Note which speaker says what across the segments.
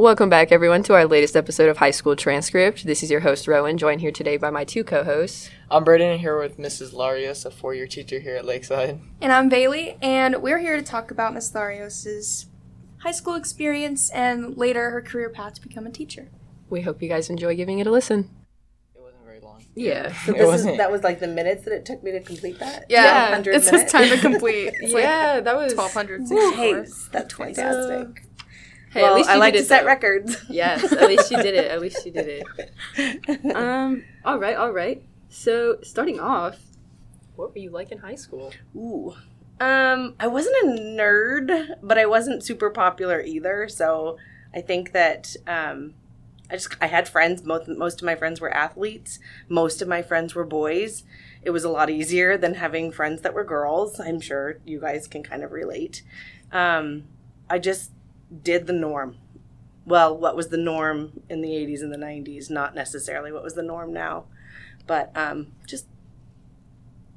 Speaker 1: Welcome back, everyone, to our latest episode of High School Transcript. This is your host, Rowan, joined here today by my two co hosts.
Speaker 2: I'm Braden and here with Mrs. Larios, a four year teacher here at Lakeside.
Speaker 3: And I'm Bailey, and we're here to talk about Miss Larios' high school experience and later her career path to become a teacher.
Speaker 1: We hope you guys enjoy giving it a listen.
Speaker 2: It wasn't very long.
Speaker 1: Yeah.
Speaker 4: So this is,
Speaker 2: wasn't-
Speaker 4: that was like the minutes that it took me to complete that.
Speaker 1: Yeah,
Speaker 4: 100
Speaker 3: it says
Speaker 4: minutes.
Speaker 3: time to complete. It's
Speaker 1: yeah, that was.
Speaker 3: like 1264.
Speaker 4: Hey, that's fantastic.
Speaker 1: Hey,
Speaker 4: well,
Speaker 1: at least
Speaker 4: I like
Speaker 1: did
Speaker 4: to
Speaker 1: it,
Speaker 4: set
Speaker 1: though.
Speaker 4: records.
Speaker 1: Yes, at least you did it. At least you did it. Um. All right. All right. So, starting off, what were you like in high school?
Speaker 4: Ooh. Um, I wasn't a nerd, but I wasn't super popular either. So I think that um, I just I had friends. Most most of my friends were athletes. Most of my friends were boys. It was a lot easier than having friends that were girls. I'm sure you guys can kind of relate. Um, I just did the norm. Well, what was the norm in the 80s and the 90s? Not necessarily what was the norm now, but um, just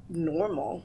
Speaker 4: normal.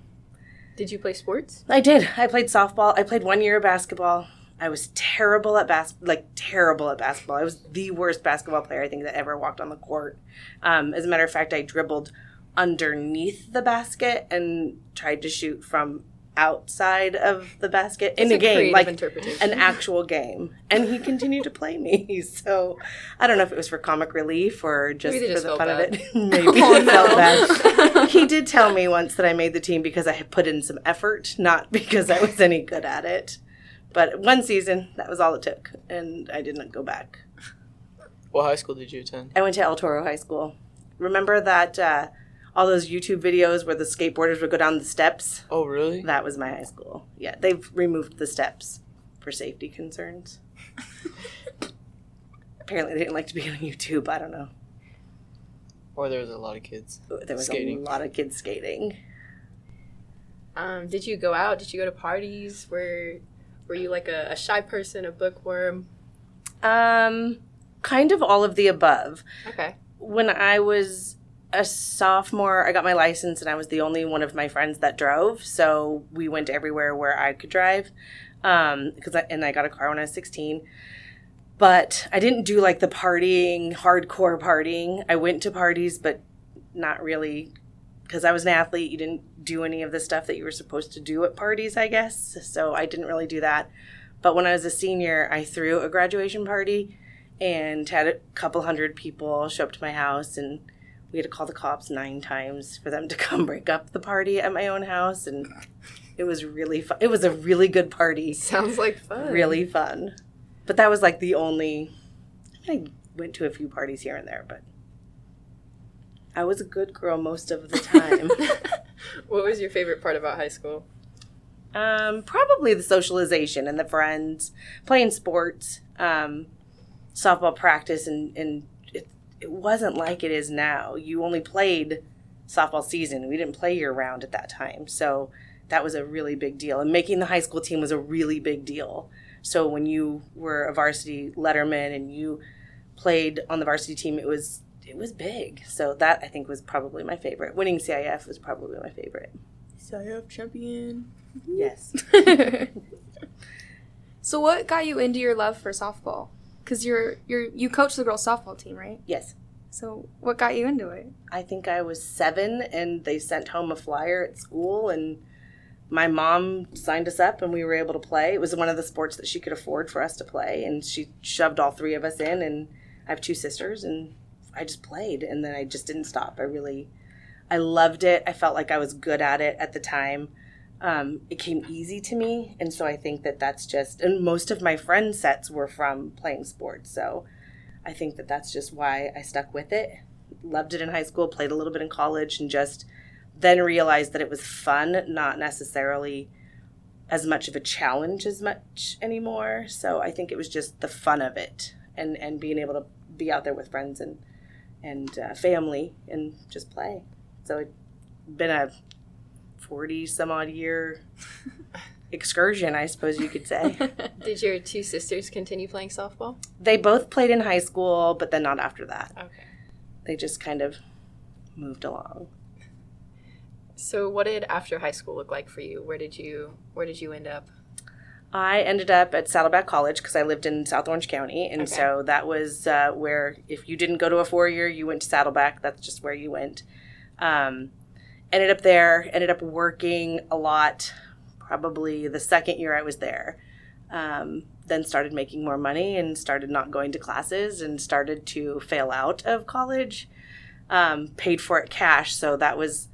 Speaker 1: Did you play sports?
Speaker 4: I did. I played softball. I played one year of basketball. I was terrible at bas- like terrible at basketball. I was the worst basketball player I think that ever walked on the court. Um, as a matter of fact, I dribbled underneath the basket and tried to shoot from outside of the basket in
Speaker 1: It's
Speaker 4: a game, like an actual game. And he continued to play me. So I don't know if it was for comic relief or just
Speaker 1: Maybe
Speaker 4: for
Speaker 1: just
Speaker 4: the fun
Speaker 1: bad.
Speaker 4: of it. Maybe
Speaker 1: Oh,
Speaker 4: he felt
Speaker 1: no.
Speaker 4: bad he did tell me once that I made the team because I had put in some effort, not because I was any good at it. But one season, that was all it took, and I didn't go back.
Speaker 2: What high school did you attend?
Speaker 4: I went to El Toro High School. Remember that uh, all those YouTube videos where the skateboarders would go down the steps?
Speaker 2: Oh, really?
Speaker 4: That was my high school. Yeah, they've removed the steps for safety concerns. Apparently, they didn't like to be on YouTube. I don't know.
Speaker 2: Or there was a lot of kids.
Speaker 4: There was
Speaker 2: Skating.
Speaker 4: a lot of kids skating.
Speaker 1: Um. Did you go out? Did you go to parties? Were Were you like a, a shy person, a bookworm?
Speaker 4: Um, kind of all of the above.
Speaker 1: Okay.
Speaker 4: when I was a sophomore, I got my license and I was the only one of my friends that drove. So we went everywhere where I could drive. Um, because I, and I got a car when I was 16. But I didn't do like the partying, hardcore partying. I went to parties, but not really because I was an athlete. You didn't do any of the stuff that you were supposed to do at parties, I guess. So I didn't really do that. But when I was a senior, I threw a graduation party and had a couple hundred people show up to my house and we had to call the cops nine times for them to come break up the party at my own house and it was really fun it was a really good party
Speaker 1: Sounds like fun.
Speaker 4: really fun but that was like the only i went to a few parties here and there but i was a good girl most of the time
Speaker 1: what was your favorite part about high school?
Speaker 4: Um, probably the socialization and the friends, playing sports, um, softball practice, and, and it, it wasn't like it is now. You only played softball season. We didn't play year round at that time. So that was a really big deal. And making the high school team was a really big deal. So when you were a varsity letterman and you played on the varsity team, it was it was big. So that I think was probably my favorite. Winning CIF was probably my favorite.
Speaker 2: CIF champion.
Speaker 4: Yes.
Speaker 3: so, what got you into your love for softball? Because you're you're you coach the girls softball team, right?
Speaker 4: yes.
Speaker 3: So, what got you into it?
Speaker 4: I think I was seven, and they sent home a flyer at school, and my mom signed us up, and we were able to play. It was one of the sports that she could afford for us to play, and she shoved all three of us in. And I have two sisters, and I just played, and then I just didn't stop. I really, I loved it. I felt like I was good at it at the time. Um, it came easy to me, and so I think that that's just. And most of my friend sets were from playing sports, so I think that that's just why I stuck with it loved it in high school, played a little bit in college, and just then realized that it was fun, not necessarily as much of a challenge as much anymore. So I think it was just the fun of it and and being able to be out there with friends and and uh, family and just play. So it's been a forty some odd year excursion, I suppose you could say.
Speaker 1: Did your two sisters continue playing softball?
Speaker 4: they both played in high school, but then not after that.
Speaker 1: Okay.
Speaker 4: They just kind of moved along.
Speaker 1: So, what did after high school look like for you? Where did you Where did you end up?
Speaker 4: I ended up at Saddleback College because I lived in South Orange County, and
Speaker 1: Okay.
Speaker 4: so that was uh, where if you didn't go to a four year, you went to Saddleback. That's just where you went. Um, ended up there. Ended up working a lot. Probably the second year I was there. Um, then started making more money and started not going to classes and started to fail out of college. Um, paid for it cash, so that was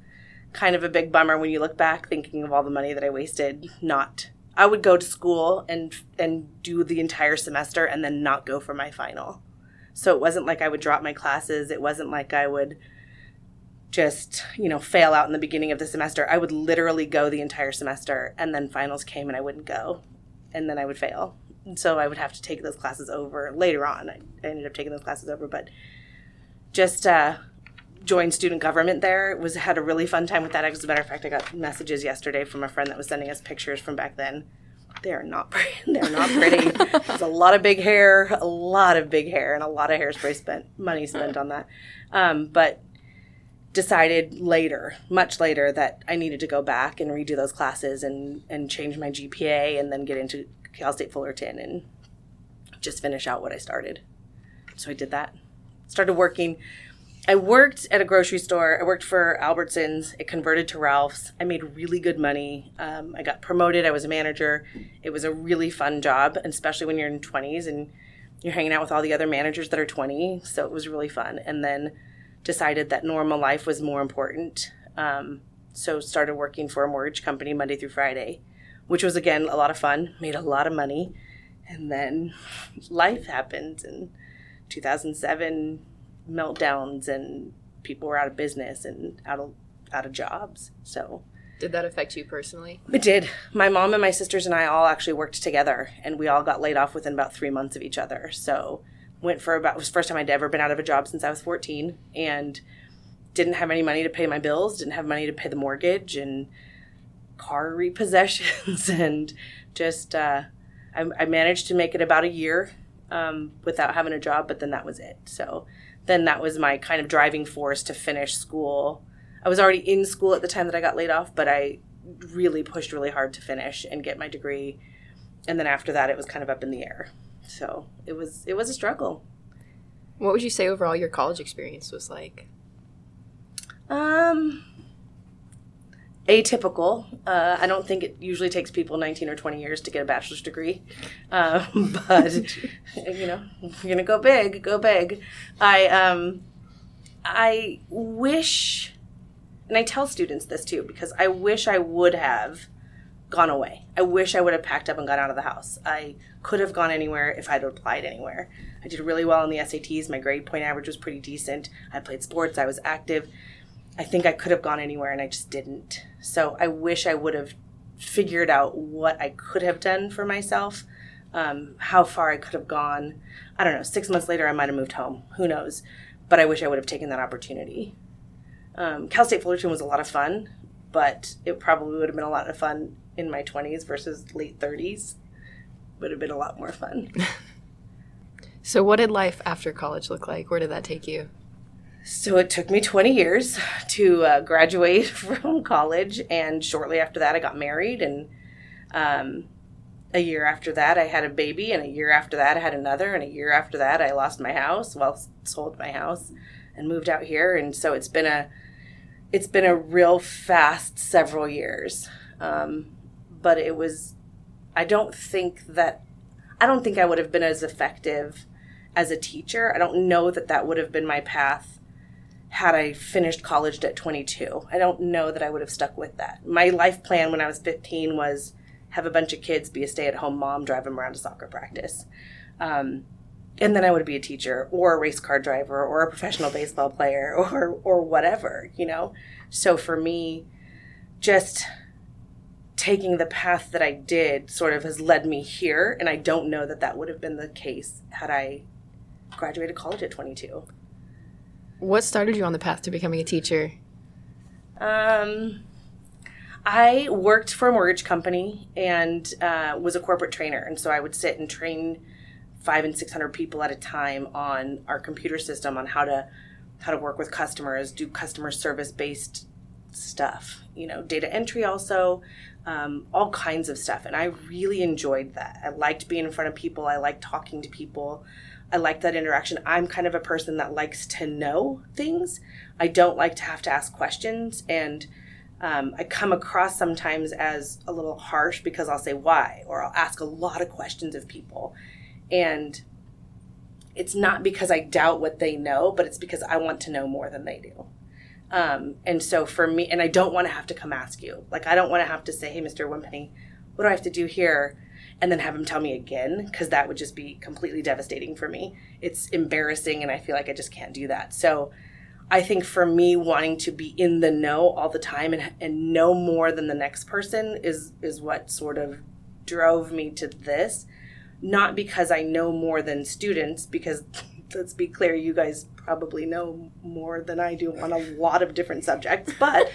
Speaker 4: kind of a big bummer when you look back, thinking of all the money that I wasted not I would go to school and and do the entire semester and then not go for my final. So it wasn't like I would drop my classes. It wasn't like I would just, you know, fail out in the beginning of the semester. I would literally go the entire semester and then finals came and I wouldn't go. And then I would fail. And so I would have to take those classes over later on. I, ended up taking those classes over, but just uh joined student government there. Was had a really fun time with that. As a matter of fact, I got messages yesterday from a friend that was sending us pictures from back then. They are not pretty. They're not pretty. There's a lot of big hair, a lot of big hair, and a lot of hairspray spent, money spent on that. Um, but decided later, much later, that I needed to go back and redo those classes and and change my GPA and then get into Cal State Fullerton and just finish out what I started. So I did that. Started working I worked at a grocery store. I worked for Albertsons. It converted to Ralph's. I made really good money. Um, I got promoted. I was a manager. It was a really fun job, especially when you're in 20s and you're hanging out with all the other managers that are 20. So it was really fun. And then decided that normal life was more important. Um, so started working for a mortgage company Monday through Friday, which was again a lot of fun. Made a lot of money, and then life happened in 2007 meltdowns and people were out of business and out of out of jobs. So
Speaker 1: Did that affect you personally?
Speaker 4: it did. My mom and my sisters and I all actually worked together, and we all got laid off within about three months of each other. So went for about it was the first time I'd ever been out of a job since I was 14, and didn't have any money to pay my bills, didn't have money to pay the mortgage and car repossessions, and just uh, I, I managed to make it about a year um, without having a job, but then that was it. So then that was my kind of driving force to finish school. I was already in school at the time that I got laid off, but I really pushed really hard to finish and get my degree. And then after that, it was kind of up in the air. So it was it was a struggle.
Speaker 1: What would you say overall your college experience was like?
Speaker 4: Um, atypical. Uh, I don't think it usually takes people 19 or 20 years to get a bachelor's degree. Um, but, you know, you're going to go big, go big. I, um, I wish, and I tell students this too, because I wish I would have gone away. I wish I would have packed up and got out of the house. I could have gone anywhere if I'd applied anywhere. I did really well on the SATs. My grade point average was pretty decent. I played sports. I was active. I think I could have gone anywhere and I just didn't. So I wish I would have figured out what I could have done for myself, um, how far I could have gone. I don't know. Six months later, I might have moved home. Who knows? But I wish I would have taken that opportunity. Um, Cal State Fullerton was a lot of fun, but it probably would have been a lot of fun in my 20s versus late 30s. Would have been a lot more fun.
Speaker 1: So, what did life after college look like? Where did that take you?
Speaker 4: So it took me 20 years to uh, graduate from college, and shortly after that, I got married. And um, a year after that, I had a baby, and a year after that, I had another, and a year after that, I lost my house. Well, sold my house and moved out here. And so it's been a it's been a real fast several years. Um, but it was I don't think that I don't think I would have been as effective as a teacher. I don't know that that would have been my path had I finished college at 22. I don't know that I would have stuck with that. My life plan when I was 15 was have a bunch of kids, be a stay at home mom, drive them around to soccer practice. Um, and then I would be a teacher or a race car driver or a professional baseball player or, or whatever, you know? So for me, just taking the path that I did sort of has led me here. And I don't know that that would have been the case had I graduated college at 22.
Speaker 1: What started you on the path to becoming a teacher?
Speaker 4: Um, I worked for a mortgage company and uh, was a corporate trainer, and so I would sit and train five and six hundred people at a time on our computer system on how to how to work with customers, do customer service based stuff. You know, data entry also, um, all kinds of stuff. And I really enjoyed that. I liked being in front of people, I liked talking to people. I like that interaction. I'm kind of a person that likes to know things. I don't like to have to ask questions. And um, I come across sometimes as a little harsh because I'll say why, or I'll ask a lot of questions of people. And it's not because I doubt what they know, but it's because I want to know more than they do. Um, and so for me, and I don't want to have to come ask you. Like, I don't want to have to say, hey, Mr. Wimpenny, what do I have to do here? And then have him tell me again, because that would just be completely devastating for me. It's embarrassing, and I feel like I just can't do that. So I think for me, wanting to be in the know all the time and, and know more than the next person is, is what sort of drove me to this. Not because I know more than students, because let's be clear, you guys probably know more than I do on a lot of different subjects, but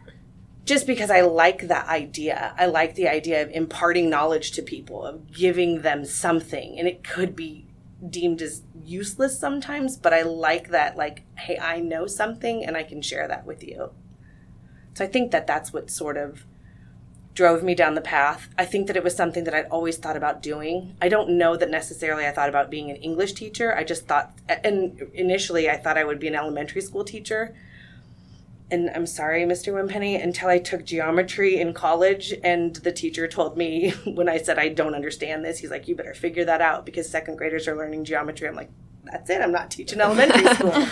Speaker 4: just because I like that idea. I like the idea of imparting knowledge to people, of giving them something. And it could be deemed as useless sometimes, but I like that, like, hey, I know something and I can share that with you. So I think that that's what sort of drove me down the path. I think that it was something that I'd always thought about doing. I don't know that necessarily I thought about being an English teacher. I just thought, and initially I thought I would be an elementary school teacher. And I'm sorry, Mr. Wimpenny, until I took geometry in college, and the teacher told me when I said I don't understand this, he's like, "You better figure that out because second graders are learning geometry." I'm like, "That's it. I'm not teaching elementary school."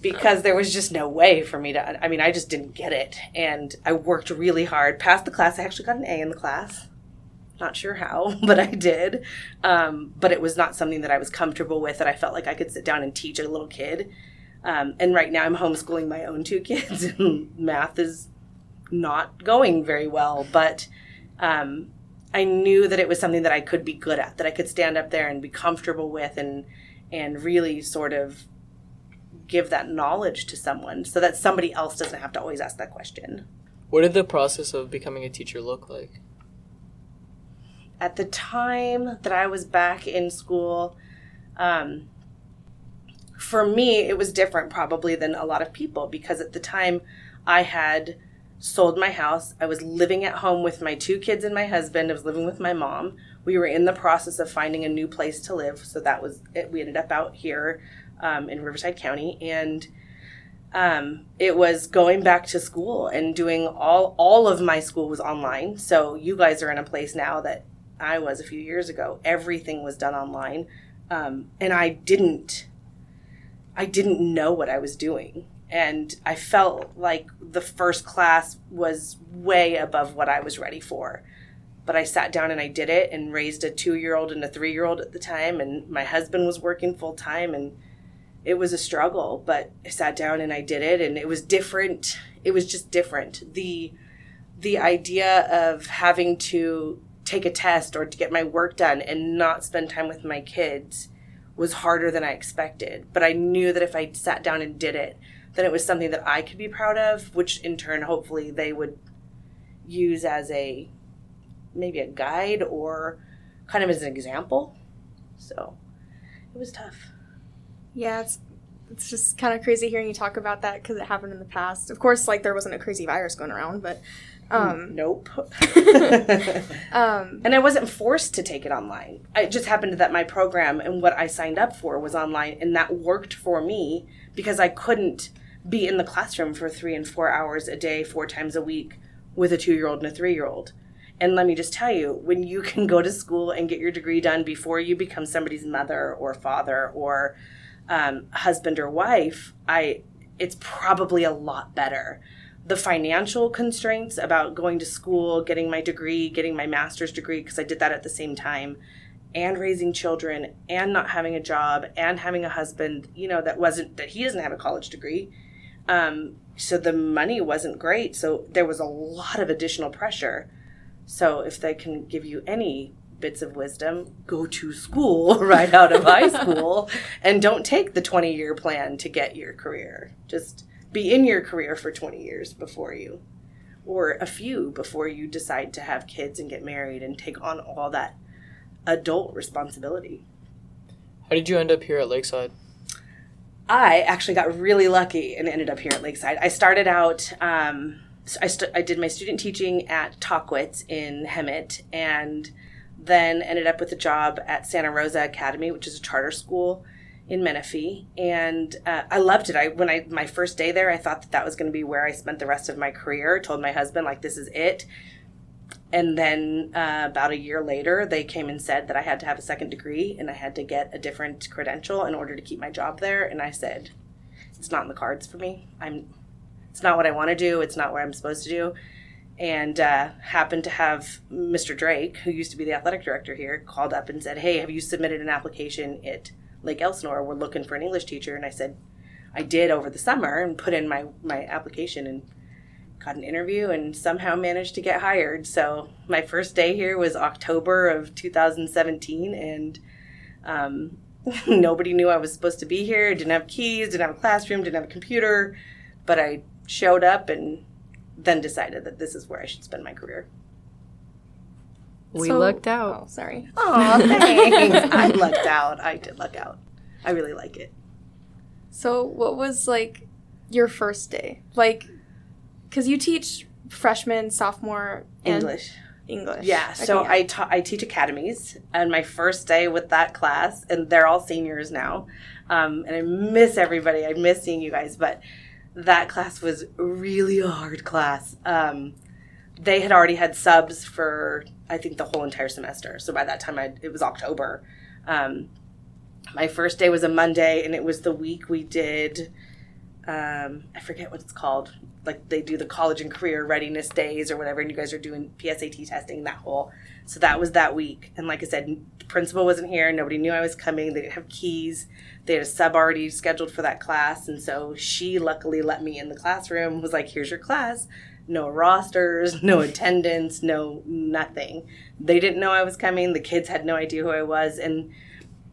Speaker 4: Because there was just no way for me to i mean i just didn't get it. And i worked really hard. Passed the class. I actually got an a in the class. Not sure how but i did. Um, but it was not something that i was comfortable with that i felt like i could sit down and teach a little kid. Um, and right now i'm homeschooling my own two kids and math is not going very well. But um, i knew that it was something that i could be good at that i could stand up there and be comfortable with and and really sort of give that knowledge to someone so that somebody else doesn't have to always ask that question.
Speaker 2: What did the process of becoming a teacher look like?
Speaker 4: At the time that I was back in school, um, for me, it was different probably than a lot of people because at the time I had sold my house. I was living at home with my two kids and my husband. I was living with my mom. We were in the process of finding a new place to live. So that was it. We ended up out here um, in Riverside County, and um, it was going back to school and doing all all of my school was online. So you guys are in a place now that I was a few years ago. Everything was done online, um, and I didn't. I didn't know what I was doing. And I felt like the first class was way above what I was ready for. But I sat down and I did it and raised a two year old and a three year old at the time. And my husband was working full time. And it was a struggle, but I sat down and I did it and it was different. It was just different. The the idea of having to take a test or to get my work done and not spend time with my kids was harder than I expected. But I knew that if I sat down and did it, then it was something that I could be proud of, which in turn hopefully they would use as a maybe a guide or kind of as an example. So it was tough.
Speaker 3: Yeah, it's it's just kind of crazy hearing you talk about that because it happened in the past. Of course, like there wasn't a crazy virus going around, but um,
Speaker 4: nope.
Speaker 3: um,
Speaker 4: and I wasn't forced to take it online. It just happened that my program and what I signed up for was online, and that worked for me because I couldn't be in the classroom for three and four hours a day, four times a week with a two year old and a three year old. And let me just tell you, when you can go to school and get your degree done before you become somebody's mother or father or um, husband or wife, I it's probably a lot better. The financial constraints about going to school, getting my degree, getting my master's degree, because I did that at the same time, and raising children, and not having a job, and having a husband, you know, that wasn't, that he doesn't have a college degree. Um, so the money wasn't great. So there was a lot of additional pressure. So if they can give you any bits of wisdom go to school right out of high school and don't take the 20 year plan to get your career. Just be in your career for 20 years before you or a few before you decide to have kids and get married and take on all that adult responsibility.
Speaker 2: How did you end up here at lakeside?
Speaker 4: I actually got really lucky and ended up here at lakeside. I started out um, so I, st- I did my student teaching at Tahquitz in Hemet and then ended up with a job at Santa Rosa Academy, which is a charter school in Menifee, and uh, I loved it. I when I my first day there, I thought that that was going to be where I spent the rest of my career. Told my husband like this is it, and then uh, about a year later, they came and said that I had to have a second degree and I had to get a different credential in order to keep my job there. And I said, it's not in the cards for me. I'm, it's not what I want to do. It's not what I'm supposed to do. And uh, happened to have Mr. Drake, who used to be the athletic director here, called up and said, "Hey, have you submitted an application at Lake Elsinore? We're looking for an English teacher." And I said, "I did over the summer and put in my my application and." got an interview and somehow managed to get hired. So my first day here was October of 2017, and um, nobody knew I was supposed to be here. Didn't have keys, didn't have a classroom, didn't have a computer, but I showed up and then decided that this is where I should spend my career.
Speaker 1: We
Speaker 3: So-
Speaker 1: lucked out.
Speaker 3: Oh, sorry.
Speaker 4: Oh, thanks. I lucked out. I did luck out. I really like it.
Speaker 3: So, what was like your first day? Like, because you teach freshman, sophomore, and
Speaker 4: English.
Speaker 3: English.
Speaker 4: Yeah, so
Speaker 3: Okay,
Speaker 4: I ta- I teach academies, and my first day with that class, and they're all seniors now, um, and I miss everybody. I miss seeing you guys, but that class was really a hard class. Um, they had already had subs for I think the whole entire semester. So by that time, I, it was October. Um, my first day was a Monday, and it was the week we did. Um, I forget what it's called. Like they do the college and career readiness days or whatever, and you guys are doing PSAT testing that whole. So that was that week, and like I said, the principal wasn't here. Nobody knew I was coming. They didn't have keys. They had a sub already scheduled for that class, and so she luckily let me in the classroom. Was like, "Here's your class." No rosters, no attendance, no nothing. They didn't know I was coming. The kids had no idea who I was, and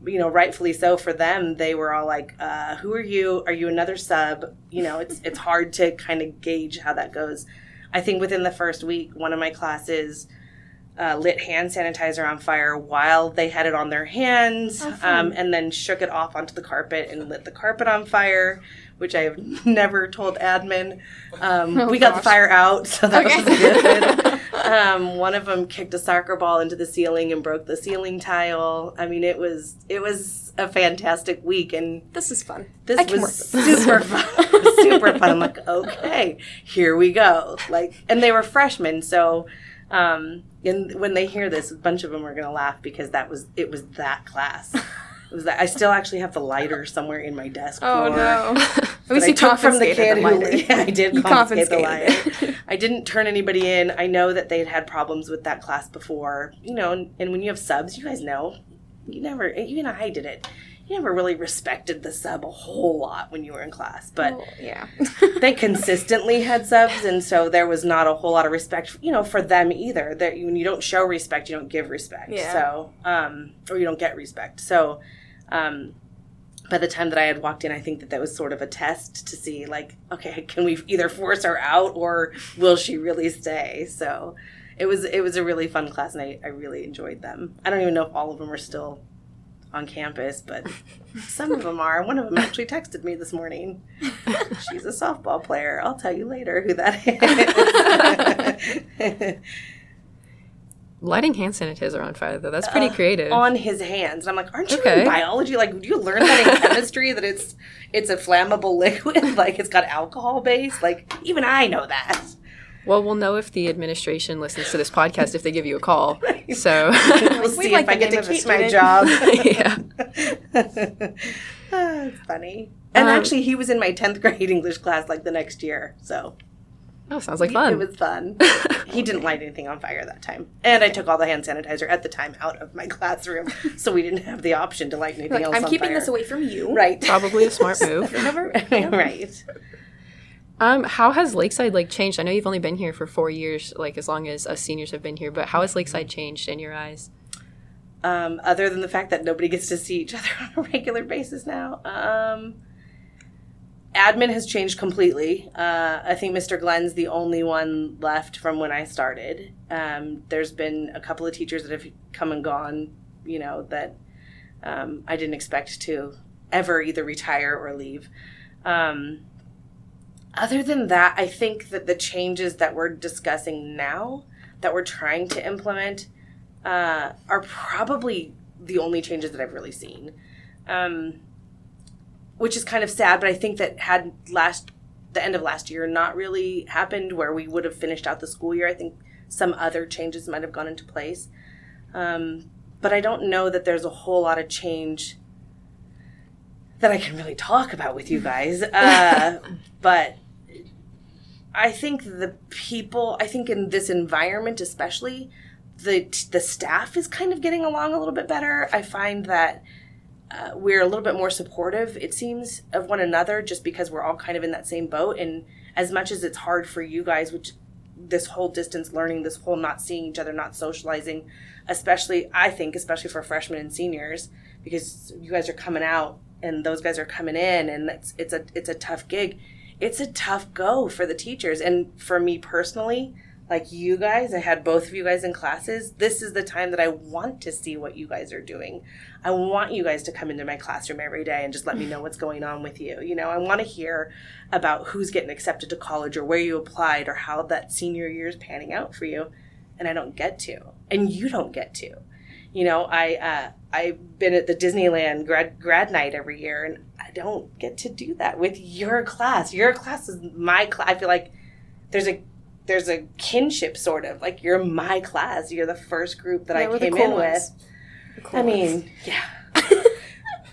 Speaker 4: you know, rightfully so for them. They were all like, uh, "Who are you? Are you another sub?" You know, it's it's hard to kind of gauge how that goes. I think within the first week, one of my classes uh, lit hand sanitizer on fire while they had it on their hands,
Speaker 3: Oh,
Speaker 4: um, and then shook it off onto the carpet and lit the carpet on fire, which I have never told admin. Um,
Speaker 3: Oh,
Speaker 4: we got the fire out, so that
Speaker 3: Okay.
Speaker 4: was good. um, one of them kicked a soccer ball into the ceiling and broke the ceiling tile. I mean, it was it was a fantastic week, and
Speaker 3: This is fun.
Speaker 4: this
Speaker 3: I
Speaker 4: was
Speaker 3: work with this.
Speaker 4: super fun. super fun. I'm like, okay, here we go. Like, and they were freshmen, so um, and when they hear this, a bunch of them are gonna laugh because that was it was that class. It was that I still actually have the lighter somewhere in my desk.
Speaker 3: Oh
Speaker 4: drawer
Speaker 3: no. At least you
Speaker 4: took from the kid
Speaker 3: the
Speaker 4: who yeah, I did
Speaker 3: You
Speaker 4: confiscate the lighter. I didn't turn anybody in. I know that they'd had problems with that class before, you know. And, and when you have subs, you guys know, you never, even I did it. You never really respected the sub a whole lot when you were in class, but
Speaker 3: Oh, yeah.
Speaker 4: they consistently had subs, and so there was not a whole lot of respect, you know, for them either. That when you don't show respect, you don't give respect.
Speaker 3: Yeah.
Speaker 4: So, um, or you don't get respect. So, um, by the time that I had walked in, I think that that was sort of a test to see, like, okay, can we either force her out or will she really stay? So, it was it was a really fun class, and I, I really enjoyed them. I don't even know if all of them are still on campus, but some of them are. One of them actually texted me this morning. She's a softball player. I'll tell you later who that is.
Speaker 1: Lighting hand sanitizer on fire, though, that's pretty
Speaker 4: Uh,
Speaker 1: creative.
Speaker 4: on his hands. And I'm like, aren't you
Speaker 1: Okay.
Speaker 4: in biology? Like, do you learn that in chemistry that it's it's a flammable liquid? Like, it's got alcohol base? Like, even I know that.
Speaker 1: Well, we'll know if the administration listens to this podcast if they give you a call. So,
Speaker 4: We'll see
Speaker 3: like
Speaker 4: if I get to keep my job.
Speaker 1: yeah.
Speaker 4: Ah, it's funny. And
Speaker 1: Um,
Speaker 4: actually, he was in my 10th grade English class like the next year. So
Speaker 1: Oh, sounds like fun.
Speaker 4: It was fun. he didn't light anything on fire that time. And I took all the hand sanitizer at the time out of my classroom, so we didn't have the option to light anything
Speaker 3: Like,
Speaker 4: else
Speaker 3: I'm
Speaker 4: on
Speaker 3: keeping
Speaker 4: fire.
Speaker 3: this away from you.
Speaker 4: Right.
Speaker 1: Probably a smart move.
Speaker 3: Never.
Speaker 4: right.
Speaker 1: Um, how has Lakeside like changed? I know you've only been here for four years, like as long as us seniors have been here. But how has Lakeside changed in your eyes?
Speaker 4: Um, other than the fact that nobody gets to see each other on a regular basis now. Um, admin has changed completely. Uh, I think Mr. Glenn's the only one left from when I started. Um, there's been a couple of teachers that have come and gone, you know, that um, I didn't expect to ever either retire or leave. Um, other than that, I think that the changes that we're discussing now, that we're trying to implement, uh, are probably the only changes that I've really seen. Um, which is kind of sad, but I think that had last the end of last year not really happened where we would have finished out the school year, I think some other changes might have gone into place. Um, but I don't know that there's a whole lot of change that I can really talk about with you guys. Uh, but I think the people, I think in this environment especially, the the staff is kind of getting along a little bit better. I find that uh, we're a little bit more supportive, it seems, of one another, just because we're all kind of in that same boat. And as much as it's hard for you guys, which this whole distance learning, this whole not seeing each other, not socializing, especially I think, especially for freshmen and seniors, because you guys are coming out and those guys are coming in, and it's it's a it's a tough gig. It's a tough go for the teachers, and for me personally, like you guys, I had both of you guys in classes. This is the time that I want to see what you guys are doing. I want you guys to come into my classroom every day and just let me know what's going on with you. You know, I want to hear about who's getting accepted to college or where you applied or how that senior year is panning out for you. And I don't get to. And you don't get to. You know, I uh, I've been at the Disneyland grad grad night every year, and don't get to do that with your class. Your class is my class. I feel like there's a there's a kinship sort of like you're my class. You're the first group that
Speaker 3: Yeah,
Speaker 4: I came
Speaker 3: cool
Speaker 4: in
Speaker 3: ones.
Speaker 4: with. I mean, yeah.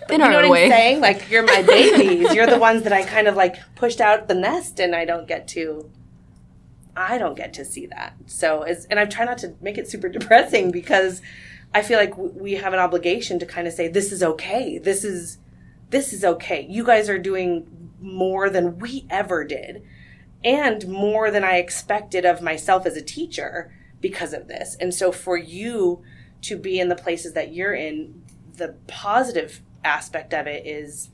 Speaker 1: In
Speaker 4: you know
Speaker 1: our
Speaker 4: what
Speaker 1: way.
Speaker 4: I'm saying? Like you're my babies. you're the ones that I kind of like pushed out the nest, and I don't get to. I don't get to see that. So, it's, and I try not to make it super depressing because I feel like we have an obligation to kind of say this is okay. This is this is okay. You guys are doing more than we ever did, and more than I expected of myself as a teacher because of this. And so, for you to be in the places that you're in, the positive aspect of it is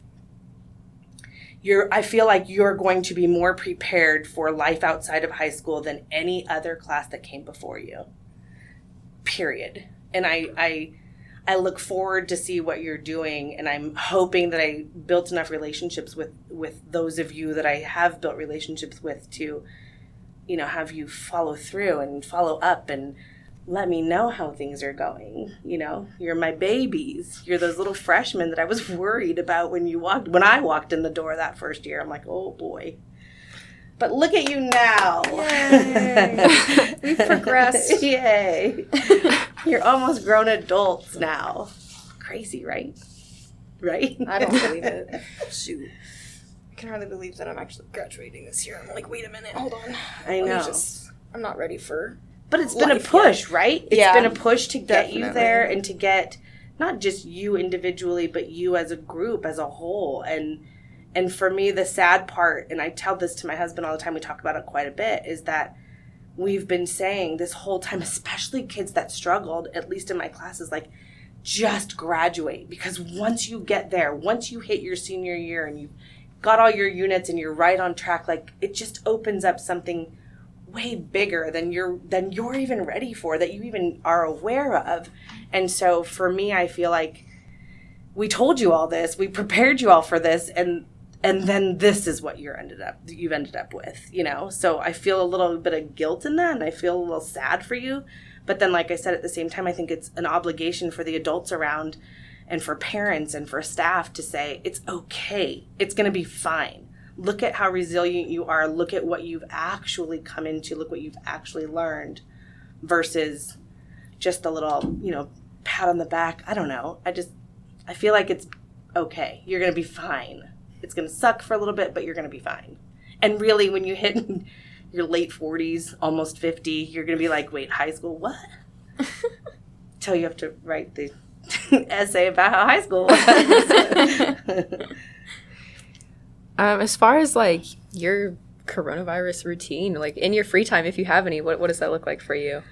Speaker 4: you're I feel like you're going to be more prepared for life outside of high school than any other class that came before you. Period. And I I I look forward to see what you're doing and I'm hoping that I built enough relationships with with those of you that I have built relationships with to you know have you follow through and follow up and let me know how things are going. You know, you're my babies. You're those little freshmen that I was worried about when you walked when I walked in the door that first year. I'm like, oh boy. But look at you now.
Speaker 3: Yay. We've progressed.
Speaker 4: Yay. You're almost grown adults now. Crazy, right? Right?
Speaker 3: I don't believe it. Shoot. I can hardly believe that I'm actually graduating this year. I'm like, wait a minute, hold on.
Speaker 4: I know.
Speaker 3: Just, I'm not ready for.
Speaker 4: But it's been a push, right? It's
Speaker 3: Yeah,
Speaker 4: been a push to get you there and to get not just you individually, but you as a group, as a whole. And and for me, the sad part, and I tell this to my husband all the time, we talk about it quite a bit, is that we've been saying this whole time, especially kids that struggled, at least in my classes, like just graduate because once you get there, once you hit your senior year and you've got all your units and you're right on track, like it just opens up something way bigger than you're than you're even ready for that you even are aware of. And so for me I feel like we told you all this, we prepared you all for this and and then this is what you're ended up you've ended up with, you know? So I feel a little bit of guilt in that and I feel a little sad for you. But then like I said at the same time I think it's an obligation for the adults around and for parents and for staff to say it's okay. It's going to be fine. Look at how resilient you are. Look at what you've actually come into. Look what you've actually learned versus just a little you know pat on the back. I don't know. I just i feel like it's okay. You're gonna be fine it's gonna suck for a little bit but you're gonna be fine. And really when you hit your late 40s almost 50 you're gonna be like wait high school what? Till you have to write the essay about how high school was.
Speaker 1: Um, as far as like your coronavirus routine, like in your free time, if you have any, what, what does that look like for you?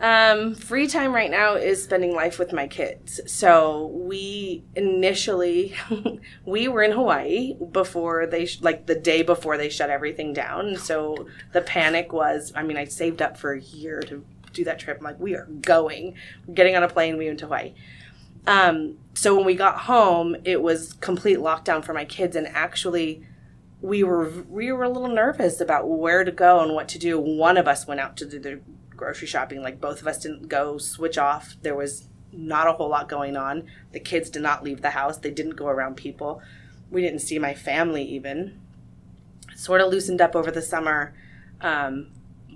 Speaker 4: Um, free time right now is spending life with my kids. So we initially we were in Hawaii before they sh- like the day before they shut everything down. So the panic was, I mean, I saved up for a year to do that trip. I'm like, we are going. We're getting on a plane. We went to Hawaii. Um, so when we got home, it was complete lockdown for my kids, and actually, we were we were a little nervous about where to go and what to do. One of us went out to do the grocery shopping. Like both of us didn't go switch off. There was not a whole lot going on. The kids did not leave the house. They didn't go around people. We didn't see my family even. Sort of loosened up over the summer. Um,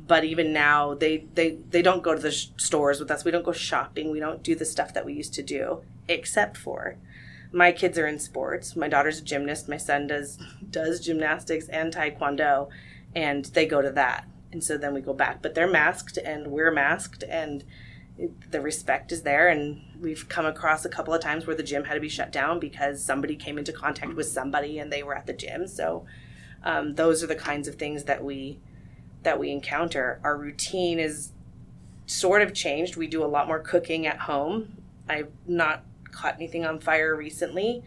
Speaker 4: but even now they, they they don't go to the sh- stores with us we don't go shopping we don't do the stuff that we used to do except for my kids are in sports my daughter's a gymnast my son does does gymnastics and taekwondo and they go to that and so then we go back but they're masked and we're masked and the respect is there and we've come across a couple of times where the gym had to be shut down because somebody came into contact with somebody and they were at the gym so um, those are the kinds of things that we that we encounter. Our routine is sort of changed. We do a lot more cooking at home. I've not caught anything on fire recently.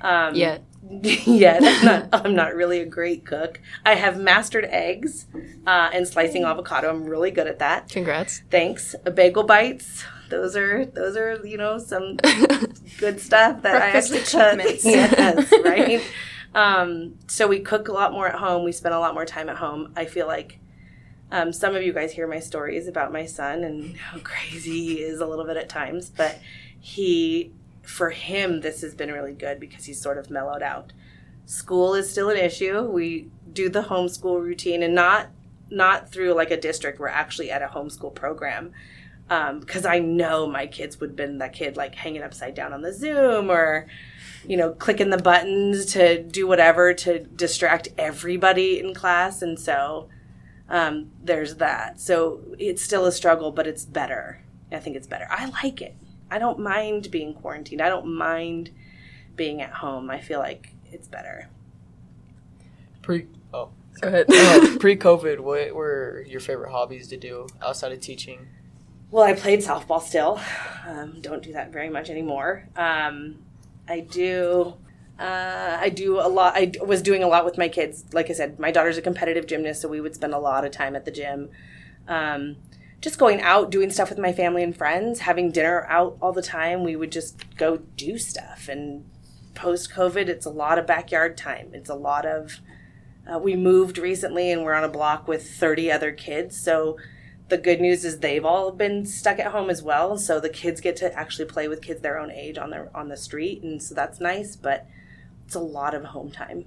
Speaker 4: Um,
Speaker 1: yeah.
Speaker 4: yet. I'm not, I'm not really a great cook. I have mastered eggs uh, and slicing avocado. I'm really good at that.
Speaker 1: Congrats.
Speaker 4: Thanks. Bagel bites. Those are those are you know some good stuff that
Speaker 3: Breakfast
Speaker 4: I have to cook.
Speaker 3: achievements.
Speaker 4: yes, right. Um, so we cook a lot more at home. We spend a lot more time at home. I feel like um, some of you guys hear my stories about my son and how crazy he is a little bit at times, but he, for him, this has been really good because he's sort of mellowed out. School is still an issue. We do the homeschool routine and not not through like a district. We're actually at a homeschool program because I know my kids would have been that kid like hanging upside down on the Zoom or you know clicking the buttons to do whatever to distract everybody in class, and so um, there's that. So it's still a struggle, but it's better. I think it's better. I like it. I don't mind being quarantined. I don't mind being at home. I feel like it's better.
Speaker 2: Pre oh
Speaker 1: Go ahead.
Speaker 2: uh, pre COVID, what were your favorite hobbies to do outside of teaching?
Speaker 4: Well, I played softball still. Um, don't do that very much anymore. Um, I do. Uh, I do a lot. I was doing a lot with my kids. Like I said, my daughter's a competitive gymnast, so we would spend a lot of time at the gym. Um, just going out, doing stuff with my family and friends, having dinner out all the time. We would just go do stuff. And post COVID, it's a lot of backyard time. It's a lot of. Uh, we moved recently, and we're on a block with thirty other kids, so the good news is they've all been stuck at home as well so the kids get to actually play with kids their own age on their on the street and so that's nice but it's a lot of home time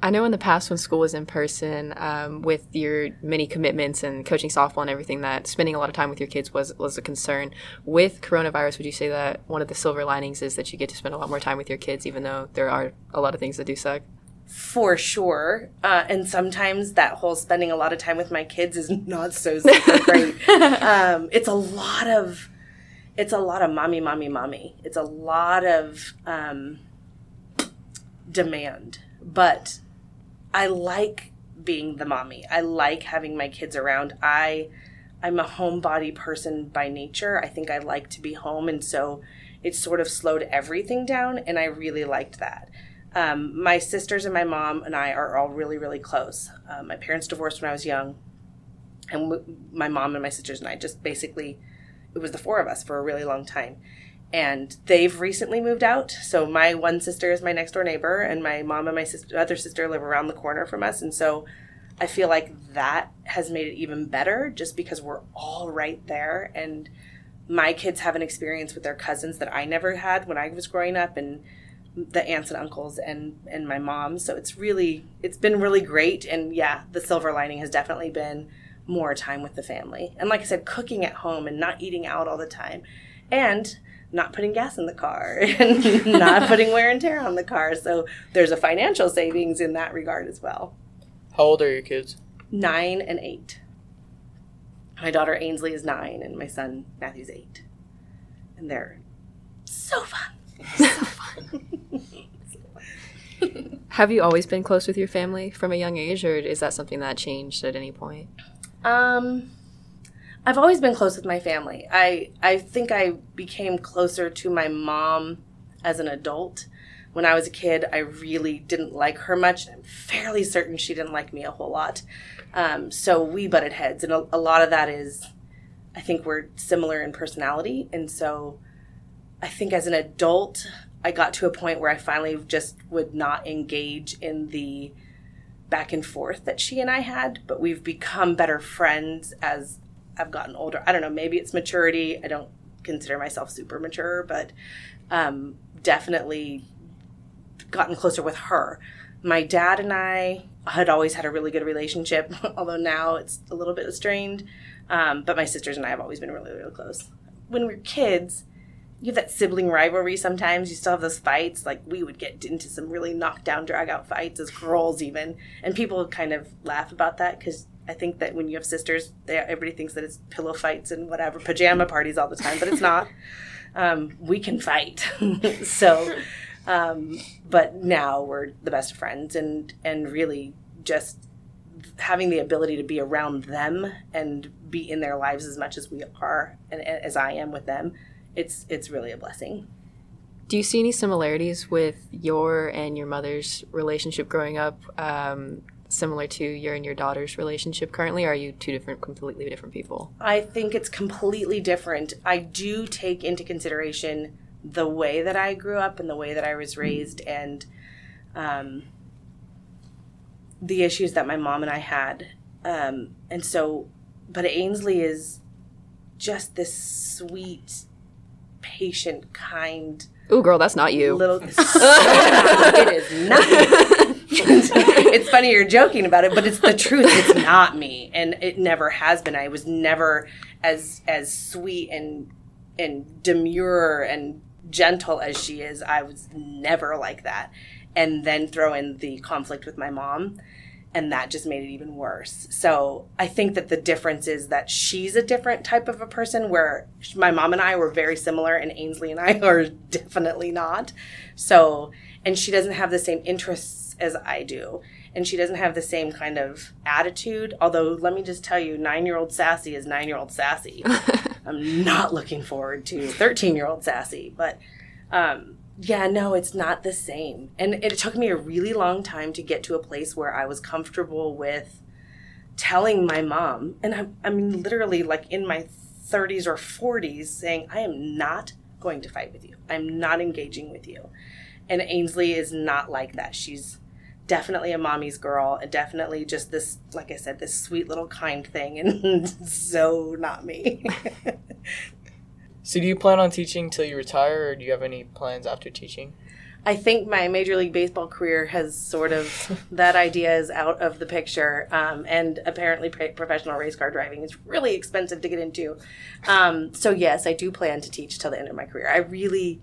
Speaker 1: I know in the past when school was in person, um, with your many commitments and coaching softball and everything, that spending a lot of time with your kids was was a concern. With coronavirus, would you say that one of the silver linings is that you get to spend a lot more time with your kids, even though there are a lot of things that do suck?
Speaker 4: for sure uh, and sometimes that whole spending a lot of time with my kids is not so great um, it's a lot of it's a lot of mommy mommy mommy it's a lot of um, demand but i like being the mommy i like having my kids around i i'm a homebody person by nature i think i like to be home and so it sort of slowed everything down and i really liked that um, my sisters and my mom and I are all really, really close. Um, my parents divorced when I was young, and w- my mom and my sisters and I just basically, it was the four of us for a really long time. And they've recently moved out. So my one sister is my next door neighbor, and my mom and my sister, other sister live around the corner from us. And so I feel like that has made it even better just because we're all right there. And my kids have an experience with their cousins that I never had when I was growing up. And the aunts and uncles and and my mom so it's really it's been really great and yeah the silver lining has definitely been more time with the family and like i said cooking at home and not eating out all the time and not putting gas in the car and not putting wear and tear on the car. So there's a financial savings in that regard as well.
Speaker 2: How old are your kids?
Speaker 4: nine and eight. My daughter ainsley is nine and my son matthew's eight. And they're so fun. So fun.
Speaker 1: Have you always been close with your family from a young age, or is that something that changed at any point?
Speaker 4: Um, I've always been close with my family. I I think I became closer to my mom as an adult. When I was a kid, I really didn't like her much. I'm fairly certain she didn't like me a whole lot. Um, so we butted heads, and a, a lot of that is, I think we're similar in personality, and so I think as an adult, I got to a point where I finally just would not engage in the back and forth that she and I had, but we've become better friends as I've gotten older. I don't know, maybe it's maturity. I don't consider myself super mature, but um, definitely gotten closer with her. My dad and I had always had a really good relationship, although now it's a little bit strained. Um, but my sisters and I have always been really, really close. When we were kids, you have that sibling rivalry sometimes. You still have those fights. Like we would get into some really knockdown, drag out fights as girls, even. And people kind of laugh about that because I think that when you have sisters, they, everybody thinks that it's pillow fights and whatever, pajama parties all the time, but it's not. Um, we can fight. so, um, but now we're the best of friends and, and really just having the ability to be around them and be in their lives as much as we are and as I am with them, it's it's really a blessing.
Speaker 1: Do you see any similarities with your and your mother's relationship growing up, um, similar to your and your daughter's relationship currently? Or are you two different, completely different people?
Speaker 4: I think it's completely different. I do take into consideration the way that I grew up and the way that I was raised, and um, the issues that my mom and I had. Um, and so, but Ainsley is just this sweet, patient, kind.
Speaker 1: Ooh, girl, that's not you.
Speaker 4: Little, it is not. it's funny you're joking about it, but it's the truth. It's not me, and it never has been. I was never as as sweet and and demure and gentle as she is. I was never like that and then throw in the conflict with my mom and that just made it even worse. So I think that the difference is that she's a different type of a person where my mom and I were very similar and Ainsley and I are definitely not. So, and she doesn't have the same interests as I do. And she doesn't have the same kind of attitude. Although, let me just tell you, nine year old sassy is nine year old sassy. I'm not looking forward to 13 year old sassy. But um, yeah, no, it's not the same. And it took me a really long time to get to a place where I was comfortable with telling my mom, and I, I mean, literally, like in my 30s or 40s, saying, I am not going to fight with you. I'm not engaging with you. And Ainsley is not like that. She's definitely a mommy's girl and definitely just this, like I said, this sweet little kind thing, and so not me.
Speaker 2: So, do you plan on teaching till you retire, or do you have any plans after teaching?
Speaker 4: I think my Major League Baseball career has sort of that idea is out of the picture, um, and apparently professional race car driving is really expensive to get into. Um, so yes, I do plan to teach till the end of my career. I really,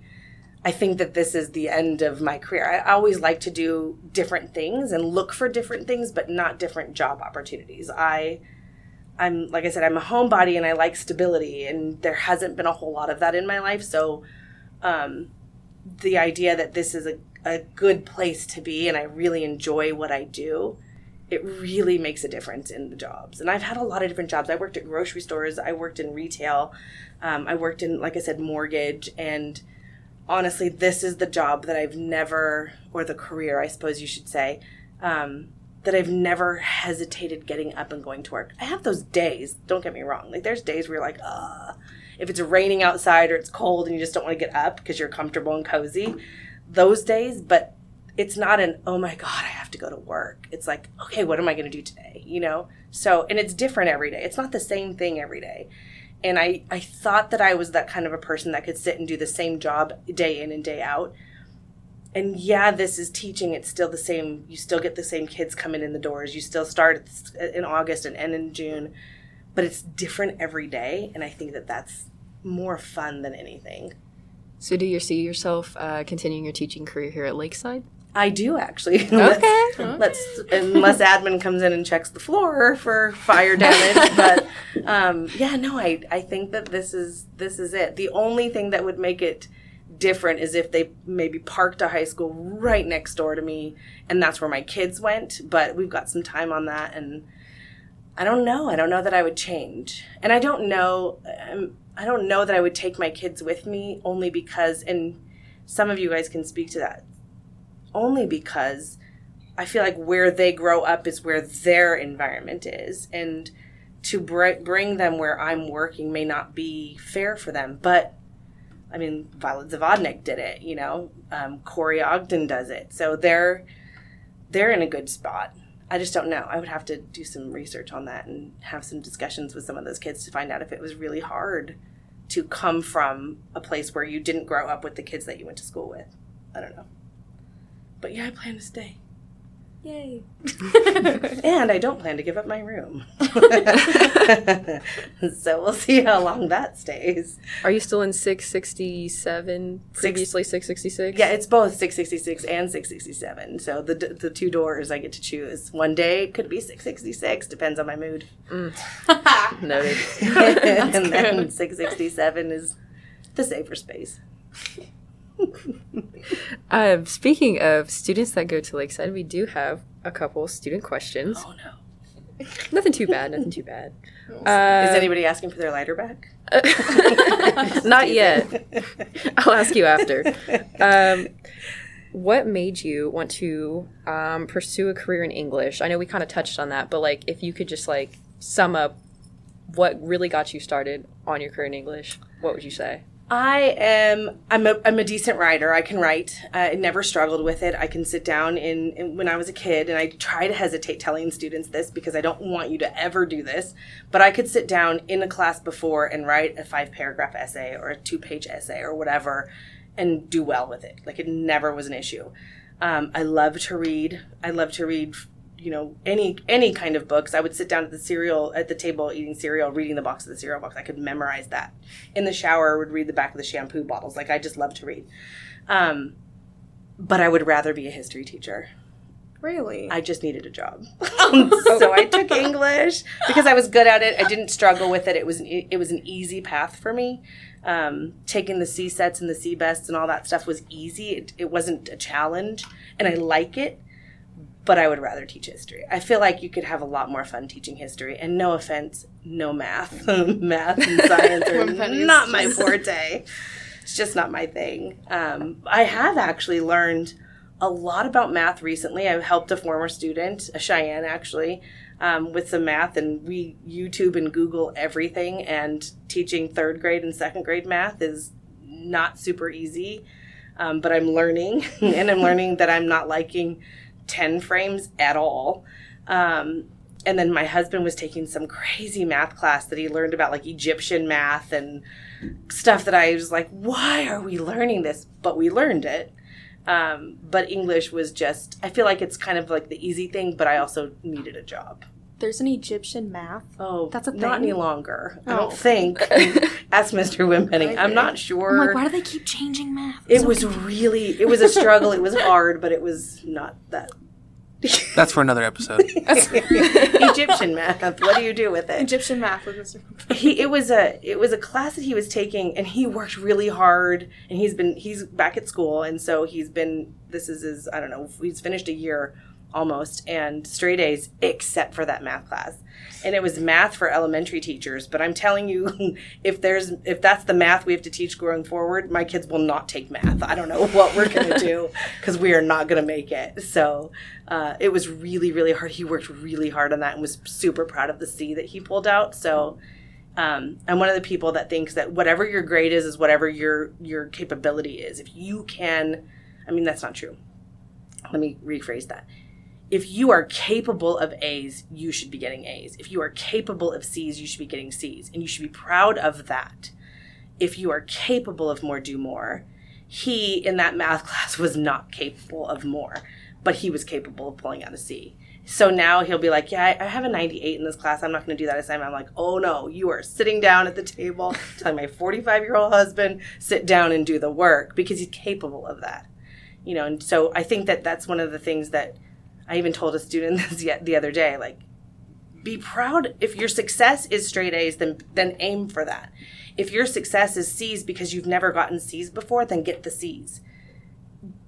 Speaker 4: I think that this is the end of my career. I always like to do different things and look for different things, but not different job opportunities. I I'm like I said, I'm a homebody and I like stability, and there hasn't been a whole lot of that in my life. So, um, the idea that this is a, a good place to be and I really enjoy what I do, it really makes a difference in the jobs. And I've had a lot of different jobs. I worked at grocery stores, I worked in retail, um, I worked in, like I said, mortgage. And honestly, this is the job that I've never, or the career, I suppose you should say, um, that I've never hesitated getting up and going to work. I have those days, don't get me wrong. Like there's days where you're like, uh, if it's raining outside or it's cold and you just don't want to get up because you're comfortable and cozy, those days, but it's not an, oh my God, I have to go to work. It's like, okay, what am I going to do today? You know? So, and it's different every day. It's not the same thing every day. And I, I thought that I was that kind of a person that could sit and do the same job day in and day out and yeah, this is teaching. It's still the same. You still get the same kids coming in the doors. You still start in August and end in June, but it's different every day. And I think that that's more fun than anything.
Speaker 1: So, do you see yourself uh, continuing your teaching career here at Lakeside?
Speaker 4: I do actually.
Speaker 1: Okay. let's,
Speaker 4: okay. let's unless admin comes in and checks the floor for fire damage. but um, yeah, no, I I think that this is this is it. The only thing that would make it different is if they maybe parked a high school right next door to me and that's where my kids went but we've got some time on that and i don't know i don't know that i would change and i don't know um, i don't know that i would take my kids with me only because and some of you guys can speak to that only because i feel like where they grow up is where their environment is and to br- bring them where i'm working may not be fair for them but I mean, Violet Zavodnik did it. You know, um, Corey Ogden does it. So they're they're in a good spot. I just don't know. I would have to do some research on that and have some discussions with some of those kids to find out if it was really hard to come from a place where you didn't grow up with the kids that you went to school with. I don't know. But yeah, I plan to stay.
Speaker 3: Yay.
Speaker 4: And I don't plan to give up my room. so we'll see how long that stays.
Speaker 1: Are you still in 667? Previously 666?
Speaker 4: Yeah, it's both 666 and 667. So the the two doors I get to choose. One day it could be 666, depends on my mood. Mm.
Speaker 1: Noted.
Speaker 4: and then 667 is the safer space.
Speaker 1: Um, speaking of students that go to Lakeside, we do have a couple student questions.
Speaker 4: Oh no.
Speaker 1: Nothing too bad. Nothing too bad.
Speaker 4: Is
Speaker 1: Uh,
Speaker 4: anybody asking for their lighter back?
Speaker 1: not yet. I'll ask you after. Um, what made you want to um, pursue a career in English? I know we kind of touched on that, but like, if you could just like sum up what really got you started on your career in English, what would you say?
Speaker 4: I am. I'm a, I'm a decent writer. I can write. I never struggled with it. I can sit down in, in when I was a kid, and I try to hesitate telling students this because I don't want you to ever do this. But I could sit down in a class before and write a five paragraph essay or a two page essay or whatever, and do well with it. Like it never was an issue. Um, I love to read. I love to read you know any any kind of books i would sit down at the cereal at the table eating cereal reading the box of the cereal box. I could memorize that. In the shower I would read the back of the shampoo bottles. Like i just love to read. Um, but i would rather be a history teacher.
Speaker 3: Really?
Speaker 4: i just needed a job. So i took english because i was good at it. I didn't struggle with it. It was an, it was an easy path for me. Um, taking the CSETs and the CBESTs and all that stuff was easy. It, it wasn't a challenge and i like it but I would rather teach history. I feel like you could have a lot more fun teaching history. And no offense, no math. math and science are
Speaker 3: One penny is
Speaker 4: not my forte. It's just not my thing. Um, I have actually learned a lot about math recently. I've helped a former student, a Cheyenne actually, um, with some math, and we YouTube and Google everything. And teaching third grade and second grade math is not super easy. Um, but I'm learning, and I'm learning that I'm not liking 10 frames at all. Um, and then my husband was taking some crazy math class that he learned about like Egyptian math and stuff that I was like, why are we learning this? But we learned it. Um, but English was just, I feel like it's kind of like the easy thing, but I also needed a job.
Speaker 3: There's an Egyptian math.
Speaker 4: Oh,
Speaker 3: That's a thing.
Speaker 4: Not any longer. I
Speaker 3: Oh.
Speaker 4: don't think. Ask Mr. Wimpenning. I'm not sure.
Speaker 3: I'm like, why do they keep changing math?
Speaker 4: it
Speaker 3: So
Speaker 4: was really, it was a struggle. it was hard, but it was not that.
Speaker 5: That's for another episode.
Speaker 4: Egyptian math. What do you do with it?
Speaker 3: Egyptian math with Mr.
Speaker 4: he it was a it was a class that he was taking and he worked really hard and he's been he's back at school and so he's been this is his I don't know he's finished a year almost and straight A's except for that math class and it was math for elementary teachers but I'm telling you if there's if that's the math we have to teach going forward my kids will not take math I don't know what we're gonna do because we are not gonna make it so uh, it was really really hard he worked really hard on that and was super proud of the C that he pulled out so um, I'm one of the people that thinks that whatever your grade is is whatever your your capability is. If you can, I mean that's not true. Let me rephrase that. If you are capable of A's, you should be getting A's. If you are capable of C's, you should be getting C's, and you should be proud of that. If you are capable of more, do more. He in that math class was not capable of more, but he was capable of pulling out a C. So now he'll be like, Yeah, I have a 98 in this class. I'm not going to do that assignment. I'm like, Oh no, you are sitting down at the table telling my 45 year old husband, sit down and do the work because he's capable of that. You know, and so I think that that's one of the things that I even told a student this yet the other day. Like, be proud if your success is straight A's, then then aim for that. If your success is C's because you've never gotten C's before, then get the C's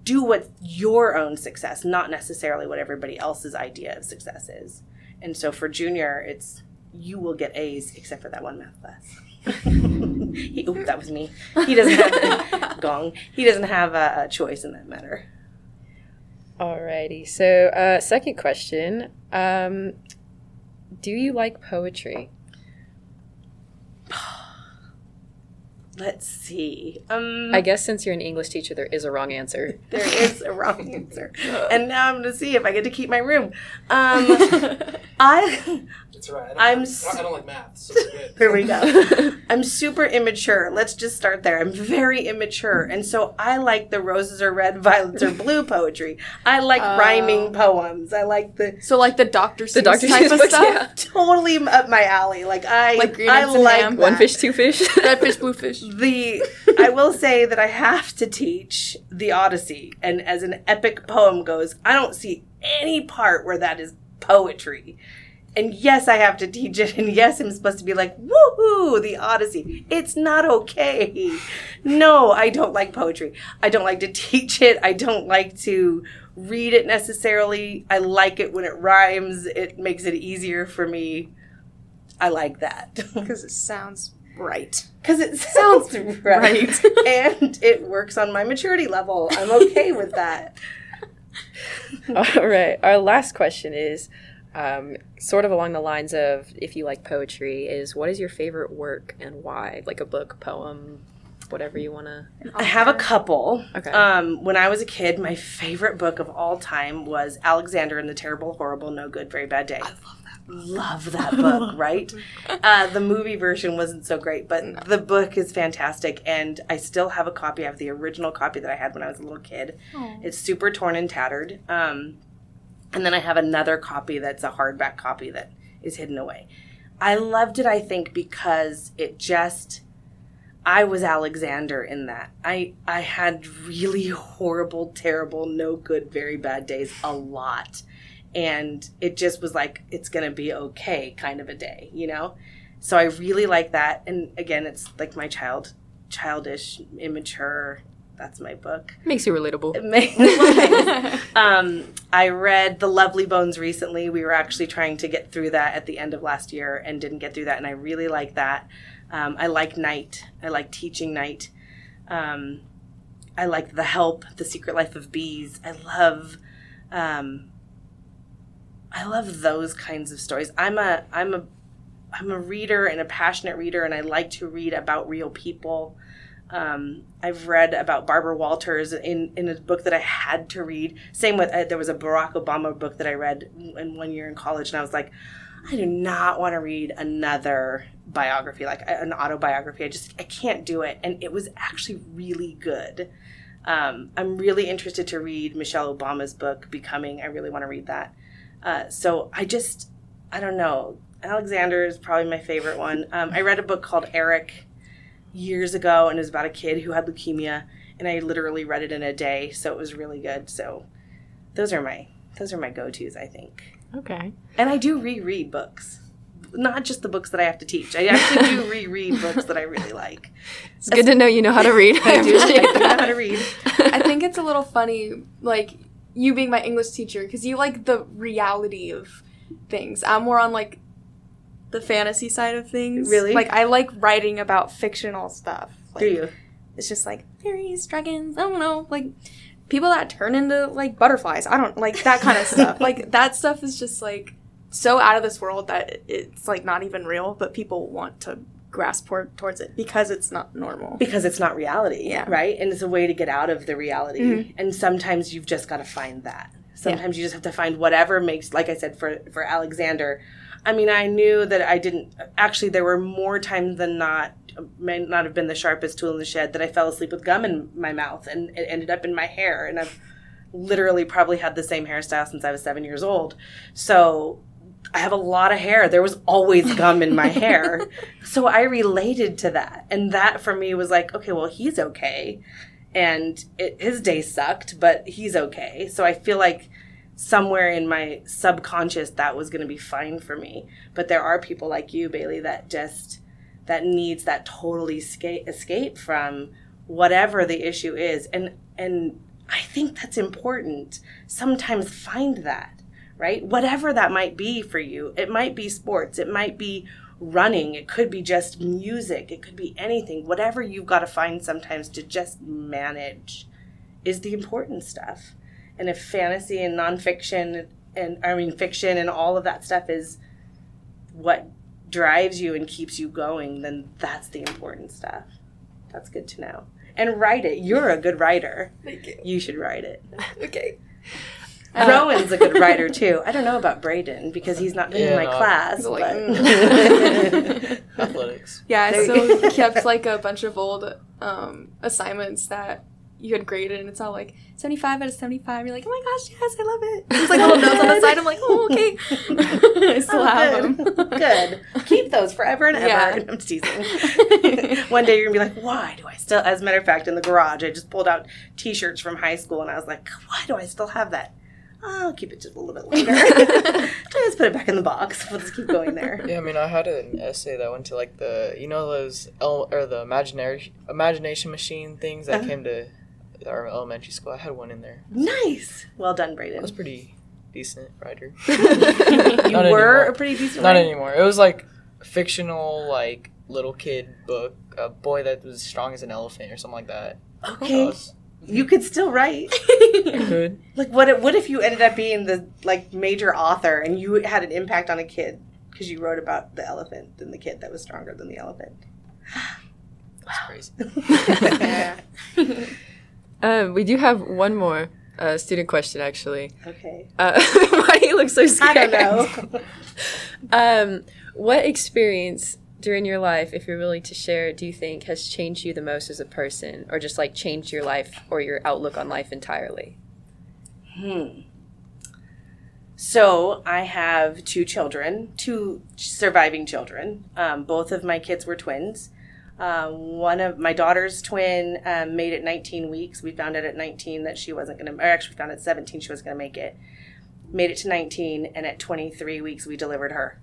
Speaker 4: do what your own success, not necessarily what everybody else's idea of success is. And so for junior, it's you will get A's except for that one math class. he, oop, that was me. He doesn't have gong. He doesn't have a, a choice in that matter.
Speaker 1: Alrighty. So, uh, second question. Um, do you like poetry?
Speaker 4: let's see. Um,
Speaker 1: I guess since you're an English teacher, there is a wrong answer.
Speaker 4: there is a wrong answer, and now I'm gonna see if I get to keep my room. Um, I
Speaker 5: It's right. I don't,
Speaker 4: I'm
Speaker 5: I
Speaker 4: s-
Speaker 5: I don't like math, so good.
Speaker 4: Here we go. I'm super immature. Let's just start there. I'm very immature. And so I like the roses are red, violets are blue poetry. I like
Speaker 3: Oh.
Speaker 4: rhyming poems. I like the
Speaker 3: So like the Dr. Seuss
Speaker 1: The Dr.
Speaker 3: type
Speaker 1: Seuss
Speaker 3: of
Speaker 1: books,
Speaker 3: stuff.
Speaker 1: yeah.
Speaker 4: totally up my alley. Like I
Speaker 3: Like green
Speaker 4: I like
Speaker 3: ham.
Speaker 4: that.
Speaker 1: One fish, two fish.
Speaker 3: Red fish, blue fish.
Speaker 4: The I will say that I have to teach the Odyssey, and as an epic poem goes, I don't see any part where that is poetry. And yes, I have to teach it, and yes, I'm supposed to be like, woohoo, the Odyssey. It's not okay. No, I don't like poetry. I don't like to teach it. I don't like to read it necessarily. I like it when it rhymes. It makes it easier for me. I like that.
Speaker 3: Because it sounds right.
Speaker 4: Because it sounds right.
Speaker 3: right.
Speaker 4: and it works on my maturity level. I'm okay with that.
Speaker 1: All right. Our last question is um, sort of along the lines of if you like poetry, is what is your favorite work and why? Like a book, poem, whatever you want to.
Speaker 4: I have a couple.
Speaker 1: Okay.
Speaker 4: Um, when I was a kid, my favorite book of all time was Alexander and the Terrible, Horrible, No Good, Very Bad Day. I love that. Love that book, right? Uh, the movie version wasn't so great, but the book is fantastic, and I still have a copy. I have the original copy that I had when I was a little kid. It's super torn and tattered. Um, and then I have another copy that's a hardback copy that is hidden away. I loved it, I think, because it just I was Alexander in that. I I had really horrible, terrible, no good, very bad days a lot. And it just was like it's going to be okay kind of a day, you know? So I really like that and again, it's like my child childish, immature. That's my book.
Speaker 1: Makes you relatable.
Speaker 4: It makes um, I read The Lovely Bones recently. We were actually trying to get through that at the end of last year and didn't get through that, and I really like that. Um, I like Night. I like teaching Night. Um, I like The Help, The Secret Life of Bees. I love, um, I love those kinds of stories. I'm a, I'm a, I'm a reader and a passionate reader, and I like to read about real people. Um, I've read about Barbara Walters in, in a book that I had to read. Same with, uh, there was a Barack Obama book that I read in one year in college, and I was like, I do not want to read another biography, like an autobiography. I just, I can't do it. And it was actually really good. Um, I'm really interested to read Michelle Obama's book, Becoming. I really want to read that. Uh, so I just, I don't know. Alexander is probably my favorite one. Um, I read a book called Eric years ago, and it was about a kid who had leukemia, and I literally read it in a day, so it was really good. So those are my those are my go tos, I think.
Speaker 1: Okay.
Speaker 4: And I do reread books, not just the books that I have to teach. I actually do reread books that I really like.
Speaker 1: It's good to know you know how to read. I
Speaker 4: I do. I do know how to read.
Speaker 3: I think it's a little funny, like you being my English teacher, because you like the reality of things. I'm more on like the fantasy side of things.
Speaker 4: Really?
Speaker 3: Like I like writing about fictional stuff. Like,
Speaker 4: Do you?
Speaker 3: It's just like fairies, dragons. I don't know, like people that turn into like butterflies. I don't like that kind of stuff. Like that stuff is just like so out of this world that it's like not even real, but people want to grasp towards it because it's not normal.
Speaker 4: because it's not reality,
Speaker 3: Yeah.
Speaker 4: right? And it's a way to get out of the reality.
Speaker 3: Mhm.
Speaker 4: And sometimes you've just got to find that. Sometimes you just have to find whatever makes, like I said, for for Alexander. I mean, I knew that I didn't. Actually, there were more times than not. May not have been the sharpest tool in the shed that I fell asleep with gum in my mouth and it ended up in my hair. And I've literally probably had the same hairstyle since I was seven years old. So I have a lot of hair. There was always gum in my hair. So I related to that. And that for me was like, okay, well, he's okay. And it, his day sucked, but he's okay. So I feel like somewhere in my subconscious that was going to be fine for me. But there are people like you, Bailey, that just that needs that totally escape, escape from whatever the issue is. And and I think that's important. Sometimes find that right? Whatever that might be for you. It might be sports, it might be running, it could be just music, it could be anything. Whatever you've got to find sometimes to just manage is the important stuff. And if fantasy and nonfiction and I mean fiction and all of that stuff is what drives you and keeps you going, then that's the important stuff. That's good to know. And write it. You're a good writer.
Speaker 3: Thank you.
Speaker 4: You should write it.
Speaker 3: Okay.
Speaker 4: Rowan's a good writer too. I don't know about Braden because he's not been in my
Speaker 2: no.
Speaker 4: class.
Speaker 3: He's like,
Speaker 4: but-
Speaker 2: Athletics.
Speaker 3: Yeah, I
Speaker 4: There
Speaker 3: still kept like a bunch of old um, assignments that you had graded, and it's all like 75 out of 75. You're like, oh my gosh, yes, I love it. it's like little notes on the side. I'm like, oh, okay. I still
Speaker 4: Oh,
Speaker 3: have
Speaker 4: good.
Speaker 3: them.
Speaker 4: good. Keep those forever and ever.
Speaker 3: Yeah.
Speaker 4: and I'm teasing. One day you're gonna be like, why do I still? As a matter of fact, in the garage, I just pulled out T-shirts from high school, and I was like, why do I still have that? I'll keep it just a little bit later. just put it back in the box. We'll just keep going there.
Speaker 2: Yeah, I mean, I had an essay that went to like the you know those el- or the imaginary imagination machine things that
Speaker 4: Uh-huh.
Speaker 2: came to our elementary school. I had one in there.
Speaker 4: Nice. Well done,
Speaker 2: It
Speaker 4: Braden.
Speaker 2: was pretty decent writer.
Speaker 4: You
Speaker 2: Not
Speaker 4: were
Speaker 2: anymore.
Speaker 4: a pretty decent.
Speaker 2: Not
Speaker 4: writer.
Speaker 2: anymore. It was like fictional like little kid book, a boy that was strong as an elephant or something like that.
Speaker 4: Okay.
Speaker 2: Was-
Speaker 4: You could still write.
Speaker 2: I could.
Speaker 4: Like, what? If, what if you ended up being the like major author and you had an impact on a kid because you wrote about the elephant and the kid that was stronger than the elephant?
Speaker 2: That's crazy.
Speaker 1: Um, we do have one more uh, student question, actually.
Speaker 4: okay.
Speaker 1: Uh, why do you look so scared?
Speaker 4: I don't know.
Speaker 1: Um, what experience during your life, if you're willing to share, do you think has changed you the most as a person, or just like changed your life or your outlook on life entirely?
Speaker 4: Hmm. So I have two children, two surviving children. Um, both of my kids were twins. Uh, one of my daughter's twin um, made it 19 weeks. We found out at 19 that she wasn't going to, or actually found at 17 she was going to make it. Made it to 19, and at 23 weeks we delivered her.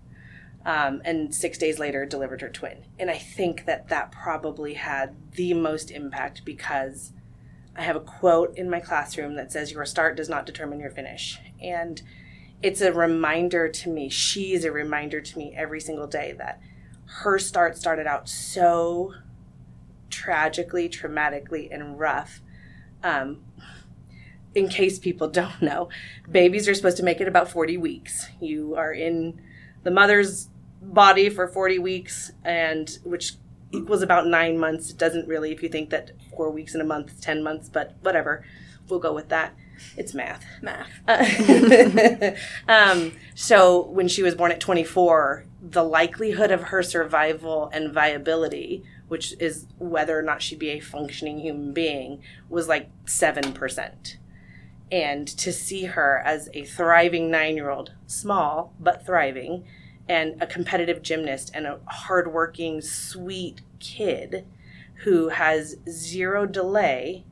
Speaker 4: Um, and six days later delivered her twin. And I think that that probably had the most impact because I have a quote in my classroom that says, Your start does not determine your finish. And it's a reminder to me, she's a reminder to me every single day that her start started out so tragically, traumatically, and rough. Um, in case people don't know, babies are supposed to make it about 40 weeks. You are in the mother's body for 40 weeks, and which equals about nine months. It doesn't really, if you think that four weeks in a month is 10 months, but whatever. We'll go with that. It's math.
Speaker 3: Math.
Speaker 4: Uh, um, so when she was born at 24, the likelihood of her survival and viability, which is whether or not she'd be a functioning human being, was like 7%. And to see her as a thriving nine year old, small but thriving, and a competitive gymnast and a hardworking, sweet kid who has zero delay